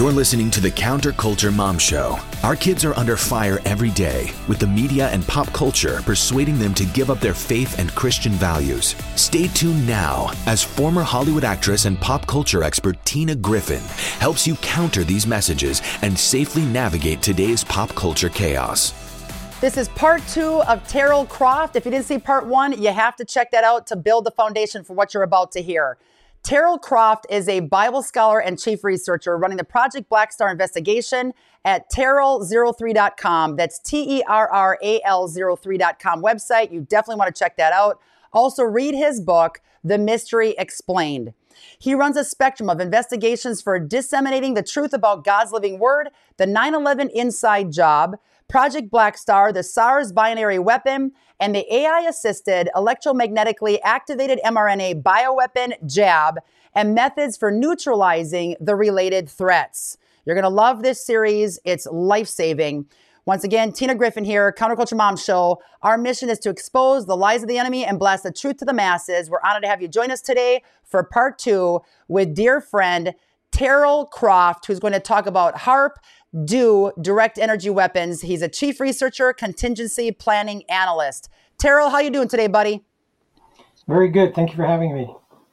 You're listening to the Counterculture Mom Show. Our kids are under fire every day, with the media and pop culture persuading them to give up their faith and Christian values. Stay tuned now as former Hollywood actress and pop culture expert Tina Griffin helps you counter these messages and safely navigate today's pop culture chaos. This is part two of Terral Croft. If you didn't see part one, you have to check that out to build the foundation for what you're about to hear. Terral Croft is a Bible scholar and chief researcher running the Project Black Star investigation at terral03.com. That's T E R R A L 03.com website. You definitely want to check that out. Also, read his book, The Mystery Explained. He runs a spectrum of investigations for disseminating the truth about God's living word, the 9 11 inside job, Project Black Star, the SARS binary weapon, and the AI assisted electromagnetically activated mRNA bioweapon jab and methods for neutralizing the related threats. You're going to love this series. It's life saving. Once again, Tina Griffin here, Counterculture Mom Show. Our mission is to expose the lies of the enemy and blast the truth to the masses. We're honored to have you join us today for part two with dear friend Terral Croft, who's going to talk about HAARP, do direct energy weapons. He's a chief researcher, contingency planning analyst. Terral, how you doing today, buddy? Very good. Thank you for having me.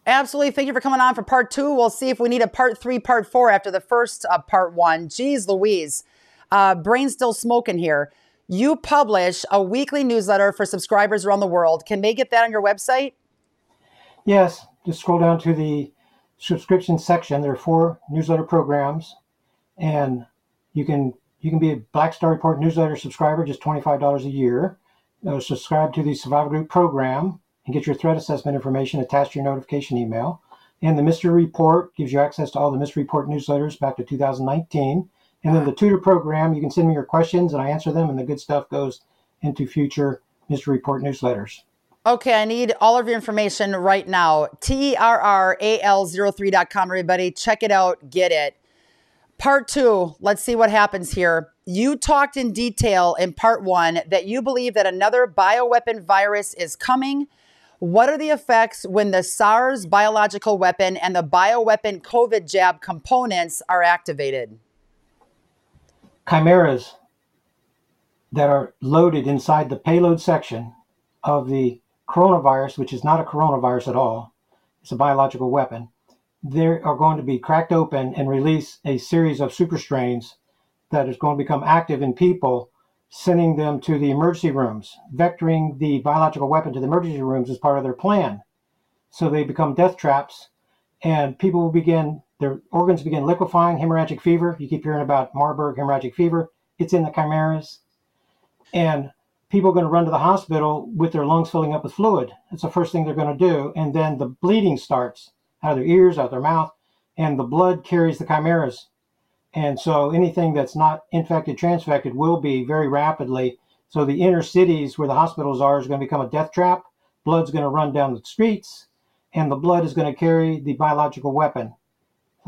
Absolutely. Thank you for coming on for part two. We'll see if we need a part three, part four after the first uh, part one. Geez, Louise, uh, brain still smoking here. You publish a weekly newsletter for subscribers around the world. Can they get that on your website? Yes. Just scroll down to the subscription section. There are four newsletter programs, and you can you can be a Black Star Report newsletter subscriber, just twenty five dollars a year. Uh, subscribe to the Survival Group program and get your threat assessment information attached to your notification email. And the Mystery Report gives you access to all the Mystery Report newsletters back to 2019. And then the tutor program, you can send me your questions and I answer them, and the good stuff goes into future Mystery Report newsletters. Okay, I need all of your information right now. T E R R A L 03.com, everybody. Check it out, get it. Part two, let's see what happens here. You talked in detail in part one that you believe that another bioweapon virus is coming. What are the effects when the SARS biological weapon and the bioweapon COVID jab components are activated? Chimeras that are loaded inside the payload section of the coronavirus, which is not a coronavirus at all, it's a biological weapon they are going to be cracked open and release a series of super strains that is going to become active in people, sending them to the emergency rooms, vectoring the biological weapon to the emergency rooms as part of their plan. So they become death traps, and people will begin, their organs begin liquefying, hemorrhagic fever. You keep hearing about Marburg hemorrhagic fever. It's in the chimeras. And people are going to run to the hospital with their lungs filling up with fluid. That's the first thing they're going to do. And then the bleeding starts out of their ears, out of their mouth, and the blood carries the chimeras. And so anything that's not infected, transfected will be very rapidly. So the inner cities where the hospitals are is going to become a death trap. Blood's going to run down the streets, and the blood is going to carry the biological weapon.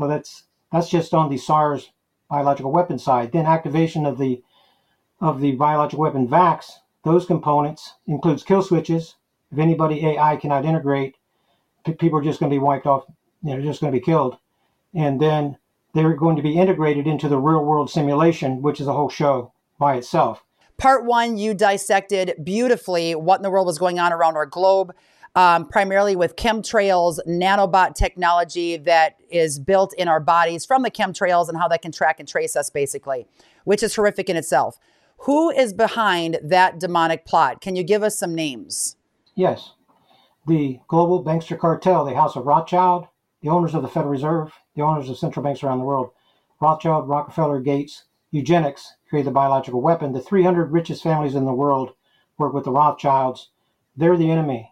So that's that's just on the SARS biological weapon side. Then activation of the of the biological weapon VAX, those components includes kill switches. If anybody AI cannot integrate, people are just going to be wiped off. You know, just going to be killed, and then they're going to be integrated into the real world simulation, which is a whole show by itself. Part one, you dissected beautifully what in the world was going on around our globe. Um, primarily with chemtrails, nanobot technology that is built in our bodies from the chemtrails and how that can track and trace us, basically, which is horrific in itself. Who is behind that demonic plot? Can you give us some names? Yes the global bankster cartel, the House of Rothschild, the owners of the Federal Reserve, the owners of central banks around the world, Rothschild, Rockefeller, Gates, eugenics created the biological weapon. The 300 richest families in the world work with the Rothschilds. They're the enemy.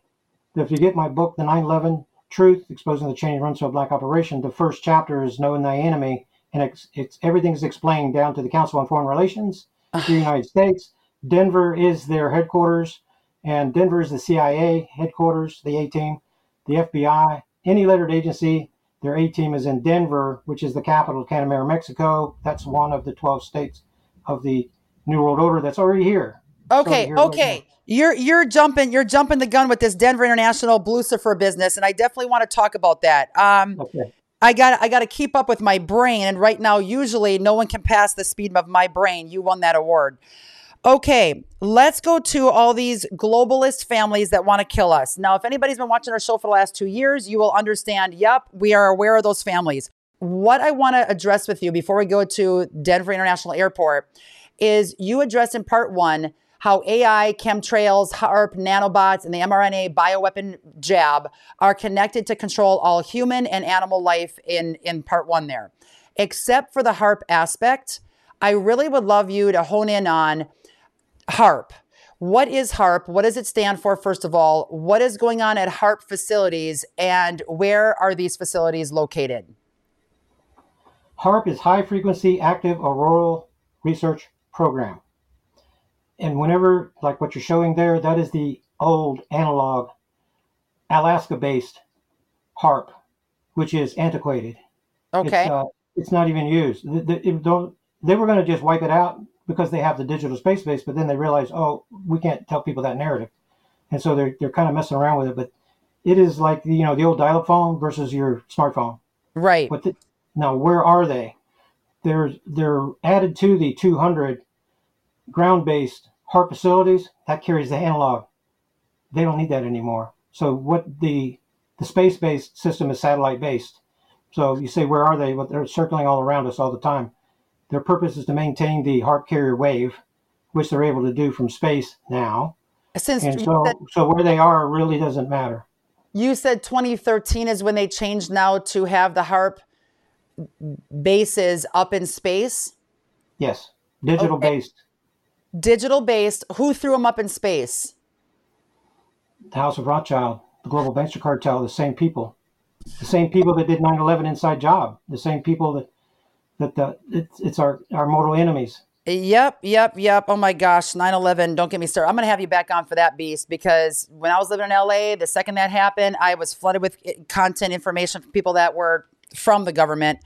If you get my book, The 9 11 Truth, Exposing the Cheney Rumsfeld Black Operation, the first chapter is Knowing Thy Enemy, and it's, it's everything's explained down to the Council on Foreign Relations, the United States. Denver is their headquarters and Denver is the CIA headquarters, the A team, the FBI, any lettered agency. Their A team is in Denver, which is the capital of Canamera, Mexico. That's one of the 12 states of the New World Order that's already here. Okay, okay. You're you're jumping you're jumping the gun with this Denver International Blucifer business, and I definitely want to talk about that. Um, okay. I got I got to keep up with my brain and right now usually no one can pass the speed of my brain. You won that award. Okay, let's go to all these globalist families that want to kill us. Now, if anybody's been watching our show for the last 2 years, you will understand, yep, we are aware of those families. What I want to address with you before we go to Denver International Airport is you addressed in part 1 how AI, chemtrails, HAARP, nanobots, and the mRNA bioweapon jab are connected to control all human and animal life in, in part one there. Except for the HAARP aspect, I really would love you to hone in on HAARP. What is HAARP? What does it stand for, first of all? What is going on at HAARP facilities, and where are these facilities located? HAARP is High Frequency Active Auroral Research Program and whenever like what you're showing there, that is the old analog Alaska-based HAARP, which is antiquated. Okay. It's, uh, it's not even used. The, the, it they were going to just wipe it out because they have the digital space base, but then they realized, oh, we can't tell people that narrative, and so they're they're kind of messing around with it. But it is like you know the old dial-up phone versus your smartphone. Right. But the, now, where are they? They're they're added to the 200 ground-based HAARP facilities, that carries the analog. They don't need that anymore. So what the the space-based system is satellite-based. So you say, where are they? Well, they're circling all around us all the time. Their purpose is to maintain the HAARP carrier wave, which they're able to do from space now. Since and so, said, so where they are really doesn't matter. You said 2013 is when they changed now to have the HAARP bases up in space. Yes, digital okay. based digital based. Who threw them up in space? The House of Rothschild, the global venture cartel, the same people, the same people that did 9/11 inside job, the same people that that the it's, it's our our mortal enemies. Yep, yep, yep. Oh my gosh, 9 11. Don't get me started. I'm going to have you back on for that beast because when I was living in LA, the second that happened, I was flooded with content information from people that were from the government.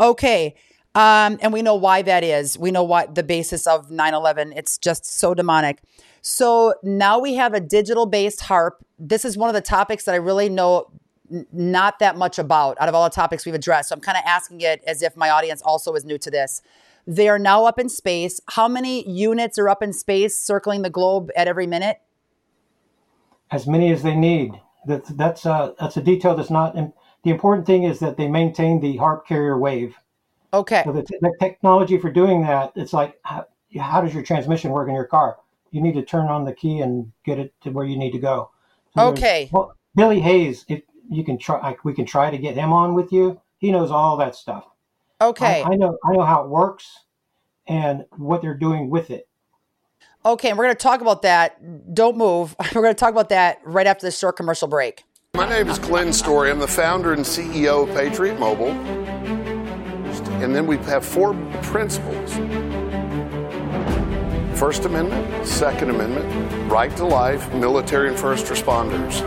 Okay. Um, and we know why that is. We know what the basis of 9 11. It's just so demonic. So now we have a digital based HAARP. This is one of the topics that I really know n- not that much about out of all the topics we've addressed. So I'm kind of asking it as if my audience also is new to this. They are now up in space. How many units are up in space circling the globe at every minute? As many as they need. That's that's that's a detail that's not. the important thing is that they maintain the HAARP carrier wave. Okay. So the, t- the technology for doing that, it's like, how, how, does your transmission work in your car? You need to turn on the key and get it to where you need to go. So okay. Well, Billy Hayes, if you can try, I, we can try to get him on with you. He knows all that stuff. Okay. I, I know, I know how it works and what they're doing with it. Okay, and we're going to talk about that. Don't move. We're going to talk about that right after this short commercial break. My name is Glenn Story. I'm the founder and CEO of Patriot Mobile. And then we have four principles First Amendment, Second Amendment, right to life, military and first responders.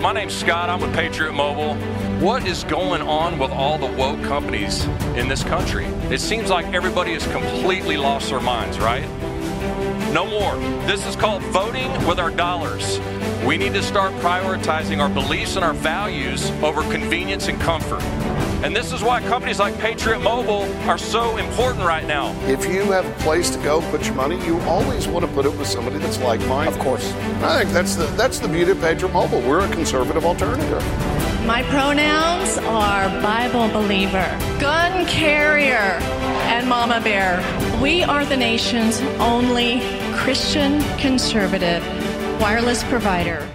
My name's Scott. I'm with Patriot Mobile. What is going on with all the woke companies in this country? It seems like everybody has completely lost their minds, right? No more. This is called voting with our dollars. We need to start prioritizing our beliefs and our values over convenience and comfort. And this is why companies like Patriot Mobile are so important right now. If you have a place to go put your money, you always want to put it with somebody that's like minded. Of course. I think that's the that's the beauty of Patriot Mobile. We're a conservative alternative. My pronouns are Bible believer, gun carrier, and mama bear. We are the nation's only Christian conservative wireless provider.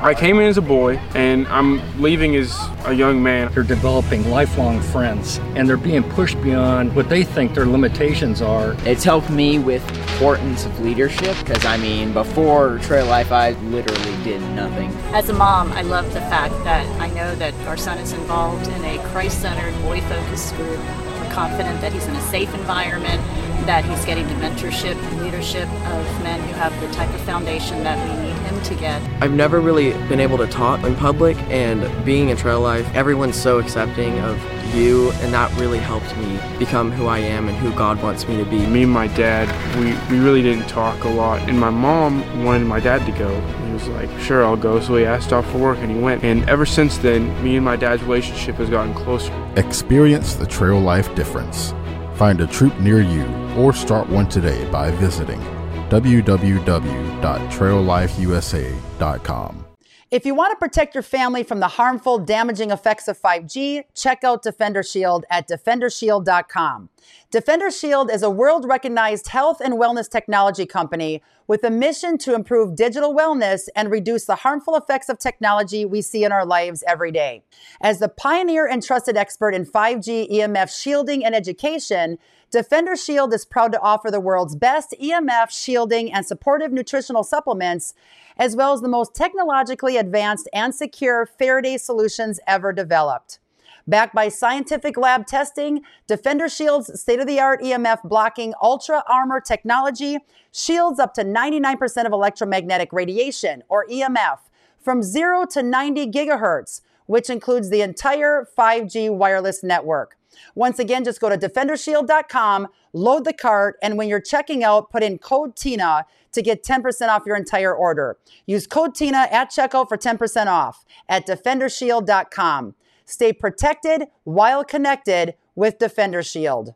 I came in as a boy and I'm leaving as a young man. They're developing lifelong friends and they're being pushed beyond what they think their limitations are. It's helped me with importance of leadership because I mean before Trail Life I literally did nothing. As a mom, I love the fact that I know that our son is involved in a Christ-centered, boy-focused group. We're confident that he's in a safe environment, that he's getting the mentorship and leadership of men who have the type of foundation that we need him home to get. I've never really been able to talk in public, and being in trail life, everyone's so accepting of you, and that really helped me become who I am and who God wants me to be. Me and my dad, we, we really didn't talk a lot, and my mom wanted my dad to go. He was like, sure, I'll go. So he asked off for work and he went. And ever since then, me and my dad's relationship has gotten closer. Experience the trail life difference. Find a troop near you or start one today by visiting www.traillifeusa.com. If you want to protect your family from the harmful, damaging effects of 5G, check out Defender Shield at defendershield.com. Defender Shield is a world recognized health and wellness technology company with a mission to improve digital wellness and reduce the harmful effects of technology we see in our lives every day. As the pioneer and trusted expert in 5G EMF shielding and education, Defender Shield is proud to offer the world's best EMF shielding and supportive nutritional supplements, as well as the most technologically advanced and secure Faraday solutions ever developed. Backed by scientific lab testing, Defender Shield's state of the art EMF blocking Ultra Armor technology shields up to 99% of electromagnetic radiation, or EMF, from 0 to 90 gigahertz, which includes the entire 5G wireless network. Once again, just go to defendershield.com, load the cart, and when you're checking out, put in code TINA to get 10% off your entire order. Use code TINA at checkout for 10% off at defendershield.com. Stay protected while connected with Defender Shield.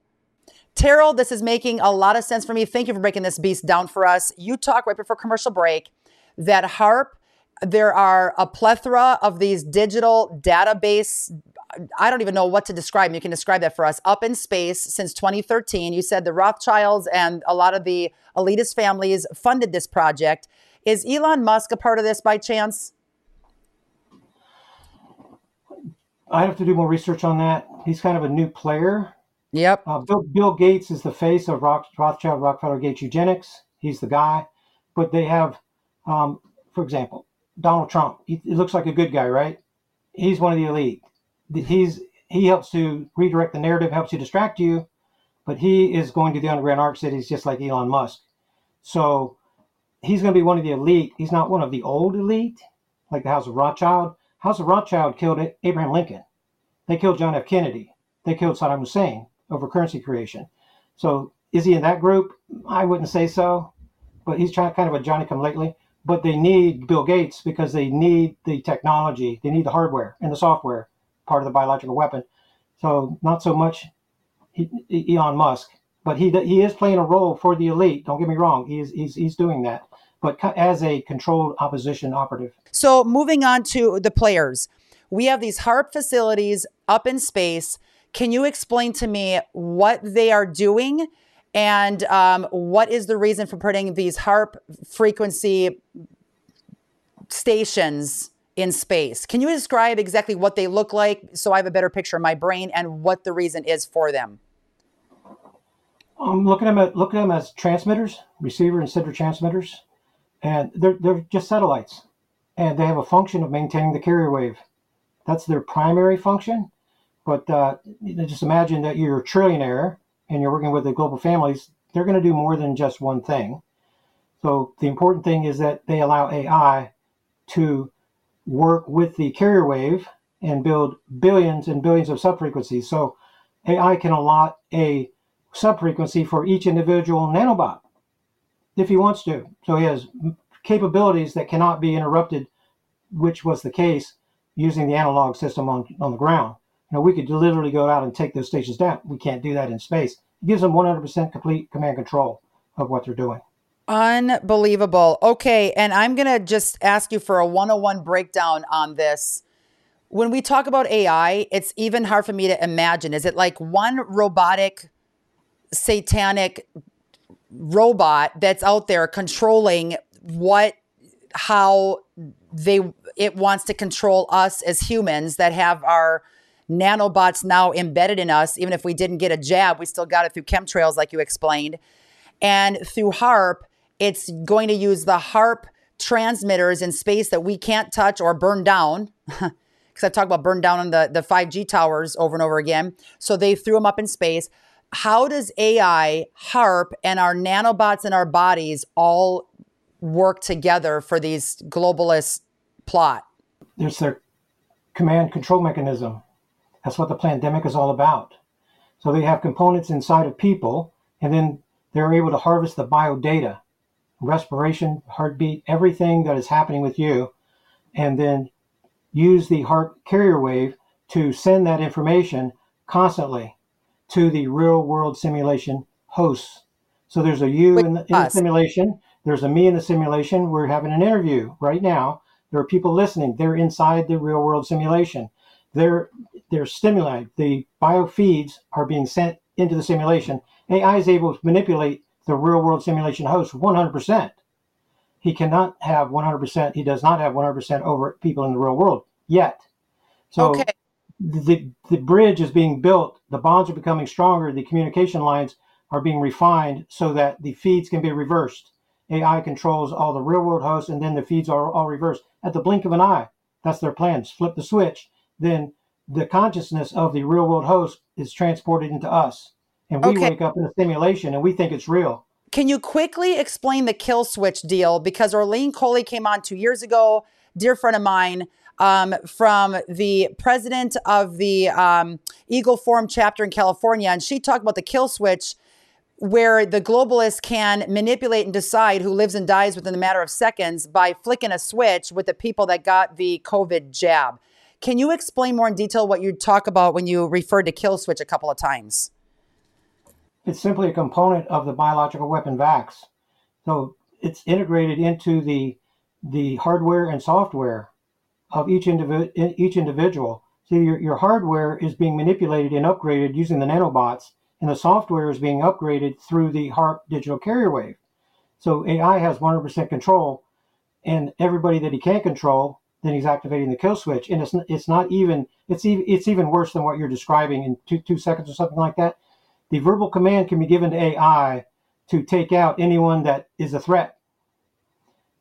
Terral, this is making a lot of sense for me. Thank you for breaking this beast down for us. You talk right before commercial break that HAARP, there are a plethora of these digital database I don't even know what to describe. You can describe that for us. Up in space since 2013. You said the Rothschilds and a lot of the elitist families funded this project. Is Elon Musk a part of this by chance? I have to do more research on that. He's kind of a new player. Yep. Uh, Bill, Bill, Gates is the face of Rock, Rothschild Rockefeller Gates eugenics. He's the guy. But they have, um, for example, Donald Trump. He, he looks like a good guy, right? He's one of the elite he's he helps to redirect the narrative, helps to distract you, but he is going to the underground arc cities just like Elon Musk. So he's going to be one of the elite. He's not one of the old elite, like the House of Rothschild. House of Rothschild killed Abraham Lincoln. They killed John F. Kennedy. They killed Saddam Hussein over currency creation. So is he in that group? I wouldn't say so, but he's trying kind of a Johnny come lately. But they need Bill Gates because they need the technology, they need the hardware and the software part of the biological weapon. So not so much Elon Musk, but he he is playing a role for the elite. Don't get me wrong, he's he's he's doing that, but as a controlled opposition operative. So moving on to the players, we have these HAARP facilities up in space. Can you explain to me what they are doing? And um, what is the reason for putting these HAARP frequency stations in space. Can you describe exactly what they look like so I have a better picture in my brain and what the reason is for them? I'm looking at them, looking at them as transmitters, receiver and sender transmitters, and they're, they're just satellites. And they have a function of maintaining the carrier wave. That's their primary function. But uh, just imagine that you're a trillionaire and you're working with the global families. They're going to do more than just one thing. So the important thing is that they allow AI to work with the carrier wave and build billions and billions of subfrequencies. So AI can allot a subfrequency for each individual nanobot if he wants to. So he has capabilities that cannot be interrupted, which was the case using the analog system on, on the ground. Know, we could literally go out and take those stations down. We can't do that in space. It gives them 100% complete command control of what they're doing. Unbelievable. Okay. And I'm going to just ask you for a 101 breakdown on this. When we talk about AI, it's even hard for me to imagine. Is it like one robotic, satanic robot that's out there controlling what, how they, it wants to control us as humans that have our nanobots now embedded in us? Even if we didn't get a jab, we still got it through chemtrails, like you explained. And through HAARP, it's going to use the HAARP transmitters in space that we can't touch or burn down. Because I talk about burn down on the, the 5G towers over and over again. So they threw them up in space. How does AI, HAARP, and our nanobots in our bodies all work together for these globalist plot? There's their command control mechanism. That's what the pandemic is all about. So they have components inside of people, and then they're able to harvest the bio data, respiration, heartbeat, everything that is happening with you, and then use the heart carrier wave to send that information constantly to the real world simulation hosts. So there's a you in the, in the simulation, there's a me in the simulation. We're having an interview right now. There are people listening. They're inside the real world simulation. They're they're stimuli. The bio feeds are being sent into the simulation. AI is able to manipulate the real world simulation host 100%. He cannot have 100%. He does not have 100% over people in the real world yet. So okay. the the bridge is being built. The bonds are becoming stronger. The communication lines are being refined so that the feeds can be reversed. AI controls all the real world hosts, and then the feeds are all reversed at the blink of an eye. That's their plans. Flip the switch, then the consciousness of the real world host is transported into us, and we okay. wake up in a simulation and we think it's real. Can you quickly explain the kill switch deal? Because Orlean Coley came on two years ago, dear friend of mine, um, from the president of the um, Eagle Forum chapter in California, and she talked about the kill switch where the globalists can manipulate and decide who lives and dies within a matter of seconds by flicking a switch with the people that got the COVID jab. Can you explain more in detail what you talk about when you referred to kill switch a couple of times? It's simply a component of the biological weapon vax. So it's integrated into the the hardware and software of each individual each individual. So your, your hardware is being manipulated and upgraded using the nanobots and the software is being upgraded through the HAARP digital carrier wave. So AI has 100% control, and everybody that he can't control, then he's activating the kill switch. And it's it's not even it's even it's even worse than what you're describing in two two seconds or something like that. The verbal command can be given to AI to take out anyone that is a threat.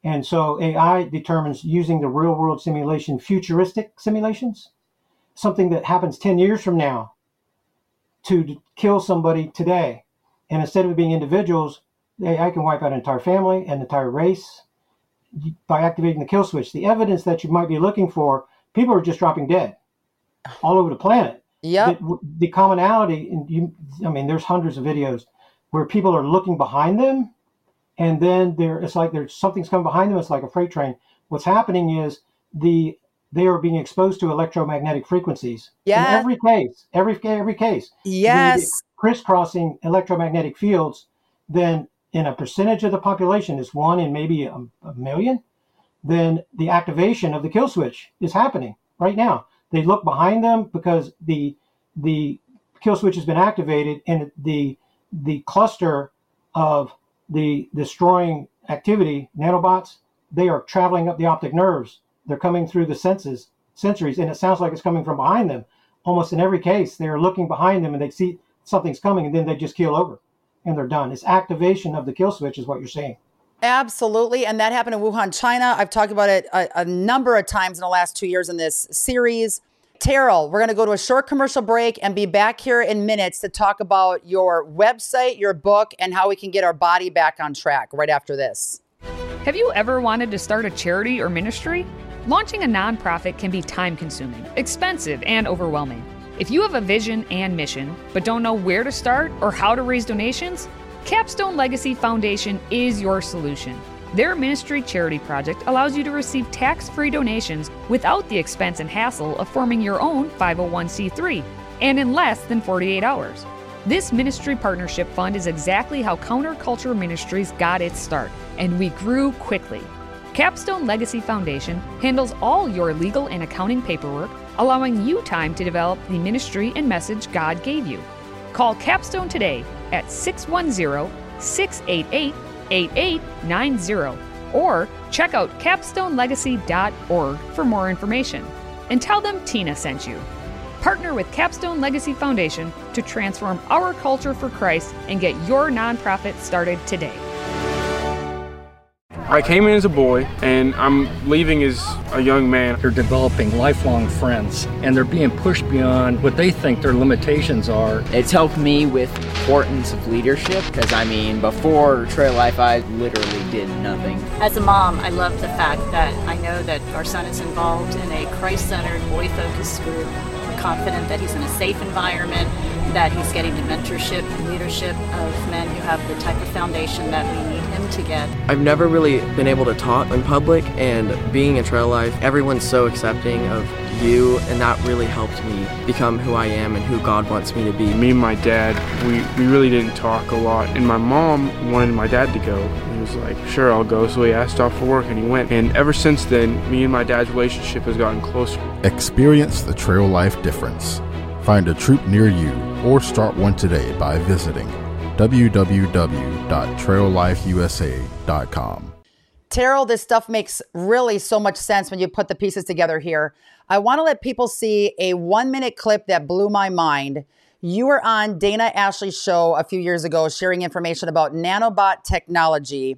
And so AI determines using the real world simulation, futuristic simulations, something that happens 10 years from now to kill somebody today. And instead of being individuals, AI can wipe out an entire family, an entire race by activating the kill switch. The evidence that you might be looking for, people are just dropping dead all over the planet. Yeah. The, the, commonality, you, I mean, there's hundreds of videos where people are looking behind them, and then there, it's like there's something's coming behind them. It's like a freight train. What's happening is the they are being exposed to electromagnetic frequencies. Yeah. In every case, every every case. Yes. Crisscrossing electromagnetic fields, then in a percentage of the population is one in maybe a, a million, then the activation of the kill switch is happening right now. They look behind them because the the kill switch has been activated and the the cluster of the destroying activity nanobots they are traveling up the optic nerves they're coming through the senses, sensories, and it sounds like it's coming from behind them. Almost in every case, they are looking behind them and they see something's coming, and then they just keel over, and they're done. It's activation of the kill switch, is what you're saying. Absolutely. And that happened in Wuhan, China. I've talked about it a, a number of times in the last two years in this series. Terral, we're going to go to a short commercial break and be back here in minutes to talk about your website, your book, and how we can get our body back on track right after this. Have you ever wanted to start a charity or ministry? Launching a nonprofit can be time consuming, expensive, and overwhelming. If you have a vision and mission, but don't know where to start or how to raise donations, Capstone Legacy Foundation is your solution. Their ministry charity project allows you to receive tax free donations without the expense and hassle of forming your own 501c3 and in less than 48 hours. This ministry partnership fund is exactly how Counterculture Ministries got its start, and we grew quickly. Capstone Legacy Foundation handles all your legal and accounting paperwork, allowing you time to develop the ministry and message God gave you. Call Capstone today at 610 688 8890 or check out capstonelegacy.org for more information. And tell them Tina sent you. Partner with Capstone Legacy Foundation to transform our culture for Christ and get your nonprofit started today. I came in as a boy and I'm leaving as a young man. They're developing lifelong friends and they're being pushed beyond what they think their limitations are. It's helped me with importance of leadership because I mean before Trail Life I literally did nothing. As a mom, I love the fact that I know that our son is involved in a Christ-centered, boy-focused group. I'm confident that he's in a safe environment, that he's getting the mentorship and leadership of men who have the type of foundation that we need him to get. I've never really been able to talk in public, and being in Trail Life, everyone's so accepting of you, and that really helped me become who I am and who God wants me to be. Me and my dad, we, we really didn't talk a lot, and my mom wanted my dad to go. He was like, sure, I'll go. So he asked off for work and he went. And ever since then, me and my dad's relationship has gotten closer. Experience the Trail Life difference. Find a troop near you or start one today by visiting www.traillifeusa.com. Terral, this stuff makes really so much sense when you put the pieces together here. I want to let people see a one minute clip that blew my mind. You were on Dana Ashlie's show a few years ago sharing information about nanobot technology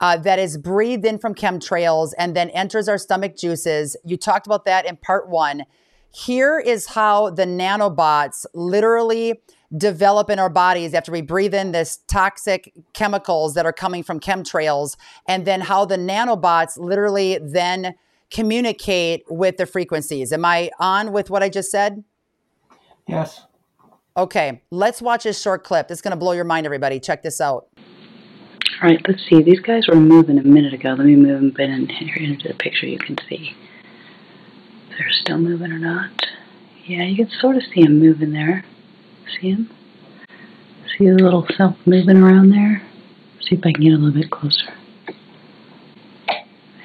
uh, that is breathed in from chemtrails and then enters our stomach juices. You talked about that in part one. Here is how the nanobots literally develop in our bodies after we breathe in this toxic chemicals that are coming from chemtrails, and then how the nanobots literally then communicate with the frequencies. Am I on with what I just said? Yes. Okay, let's watch this short clip. This is going to blow your mind, everybody. Check this out. All right, let's see. These guys were moving a minute ago. Let me move them in here into the picture. You can see they're still moving or not. Yeah, you can sort of see them moving there. See them? See the little self moving around there? See if I can get a little bit closer.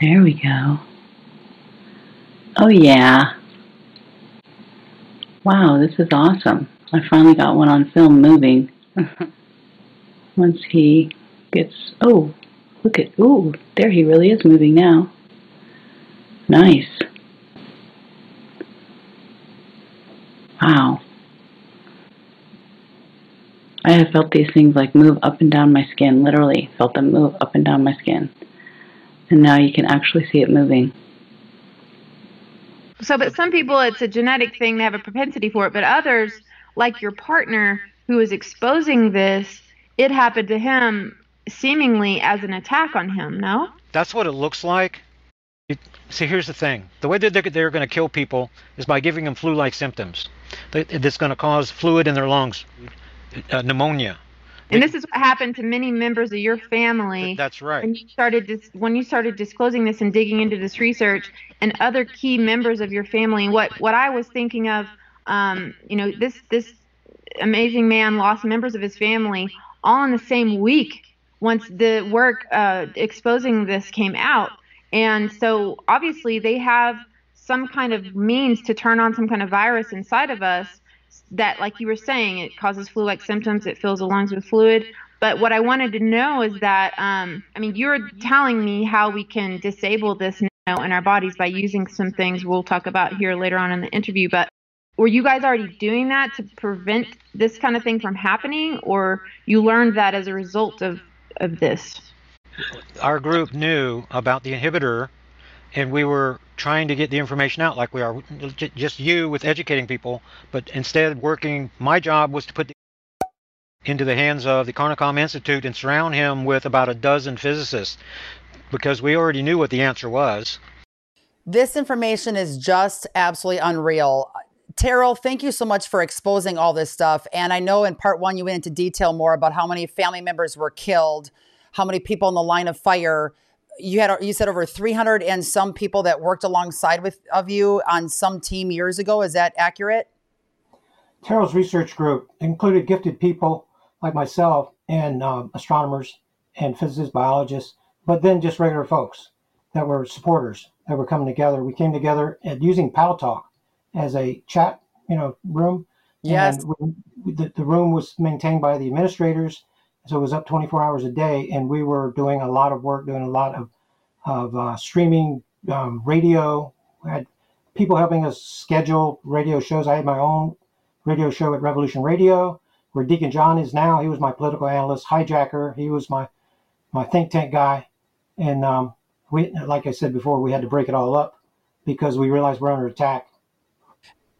There we go. Oh, yeah. Wow, this is awesome. I finally got one on film moving. Once he gets, oh, look at, oh, there he really is moving now. Nice. Wow. I have felt these things like move up and down my skin, literally felt them move up and down my skin. And now you can actually see it moving. So, but some people, it's a genetic thing, they have a propensity for it, but others, like your partner who is exposing this, it happened to him seemingly as an attack on him, no? That's what it looks like. You, see, here's the thing. The way that they're, they're going to kill people is by giving them flu-like symptoms. That's going to cause fluid in their lungs, uh, pneumonia. And this is what happened to many members of your family. That's right. When you started dis- when you started disclosing this and digging into this research, and other key members of your family. What what I was thinking of, um, you know, this this amazing man lost members of his family all in the same week once the work uh, exposing this came out, and so obviously they have some kind of means to turn on some kind of virus inside of us that, like you were saying, it causes flu-like symptoms. It fills the lungs with fluid. But what I wanted to know is that, um, I mean, you're telling me how we can disable this now in our bodies by using some things we'll talk about here later on in the interview. But were you guys already doing that to prevent this kind of thing from happening, or you learned that as a result of, of this? Our group knew about the inhibitor, and we were trying to get the information out like we are just you with educating people but instead working my job was to put into the hands of the Carnicom Institute and surround him with about a dozen physicists because we already knew what the answer was. This information is just absolutely unreal. Terral, thank you so much for exposing all this stuff. And I know in part one, you went into detail more about how many family members were killed, how many people in the line of fire you had you said over 300 and some people that worked alongside with of you on some team years ago. Is that accurate? Terral's research group included gifted people like myself and um, astronomers and physicists biologists but then just regular folks that were supporters that were coming together. We came together and using Paltalk as a chat you know room. Yes. we, the, the room was maintained by the administrators so it was up 24 hours a day, and we were doing a lot of work, doing a lot of of uh, streaming um, radio. We had people helping us schedule radio shows. I had my own radio show at Revolution Radio, where Deacon John is now. He was my political analyst, hijacker. He was my my think tank guy, And um, we, like I said before, we had to break it all up because we realized we're under attack.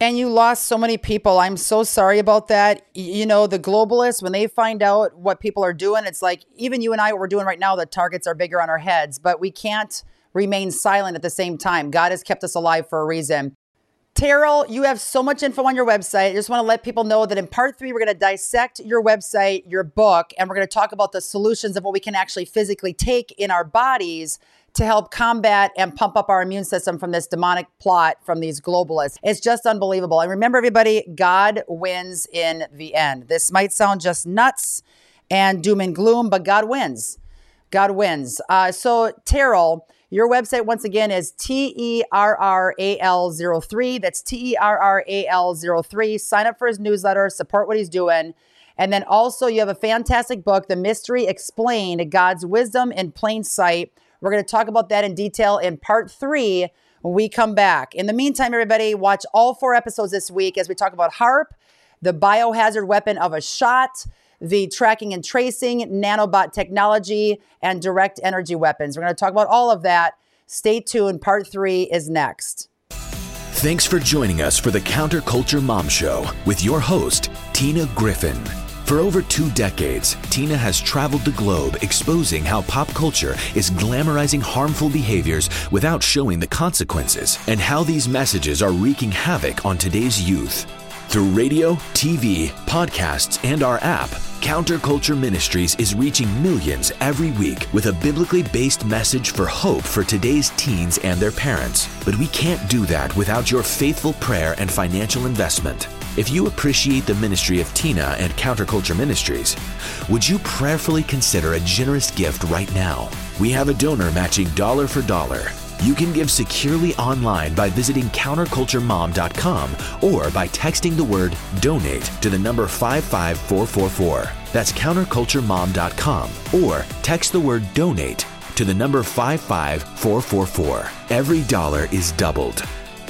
And you lost so many people. I'm so sorry about that. You know, the globalists, when they find out what people are doing, it's like even you and I, what we're doing right now, the targets are bigger on our heads, but we can't remain silent at the same time. God has kept us alive for a reason. Terral, you have so much info on your website. I just want to let people know that in part three, we're going to dissect your website, your book, and we're going to talk about the solutions of what we can actually physically take in our bodies to help combat and pump up our immune system from this demonic plot from these globalists. It's just unbelievable. And remember, everybody, God wins in the end. This might sound just nuts and doom and gloom, but God wins. God wins. Uh, so, Terral, your website once again is T E R R A L 03. That's T E R R A L 03. Sign up for his newsletter, support what he's doing. And then also, you have a fantastic book, The Mystery Explained God's Wisdom in Plain Sight we're going to talk about that in detail in part three when we come back. In the meantime, everybody, watch all four episodes this week as we talk about HAARP, the biohazard weapon of a shot, the tracking and tracing, nanobot technology, and direct energy weapons. We're going to talk about all of that. Stay tuned. Part three is next. Thanks for joining us for the Counterculture Mom Show with your host, Tina Griffin. For over two decades, Tina has traveled the globe exposing how pop culture is glamorizing harmful behaviors without showing the consequences, and how these messages are wreaking havoc on today's youth. Through radio, TV, podcasts, and our app, Counterculture Ministries is reaching millions every week with a biblically based message for hope for today's teens and their parents. But we can't do that without your faithful prayer and financial investment. If you appreciate the ministry of Tina and Counterculture Ministries, would you prayerfully consider a generous gift right now? We have a donor matching dollar for dollar. You can give securely online by visiting counterculturemom.com or by texting the word donate to the number 55444. That's counterculturemom.com or text the word donate to the number 55444. Every dollar is doubled.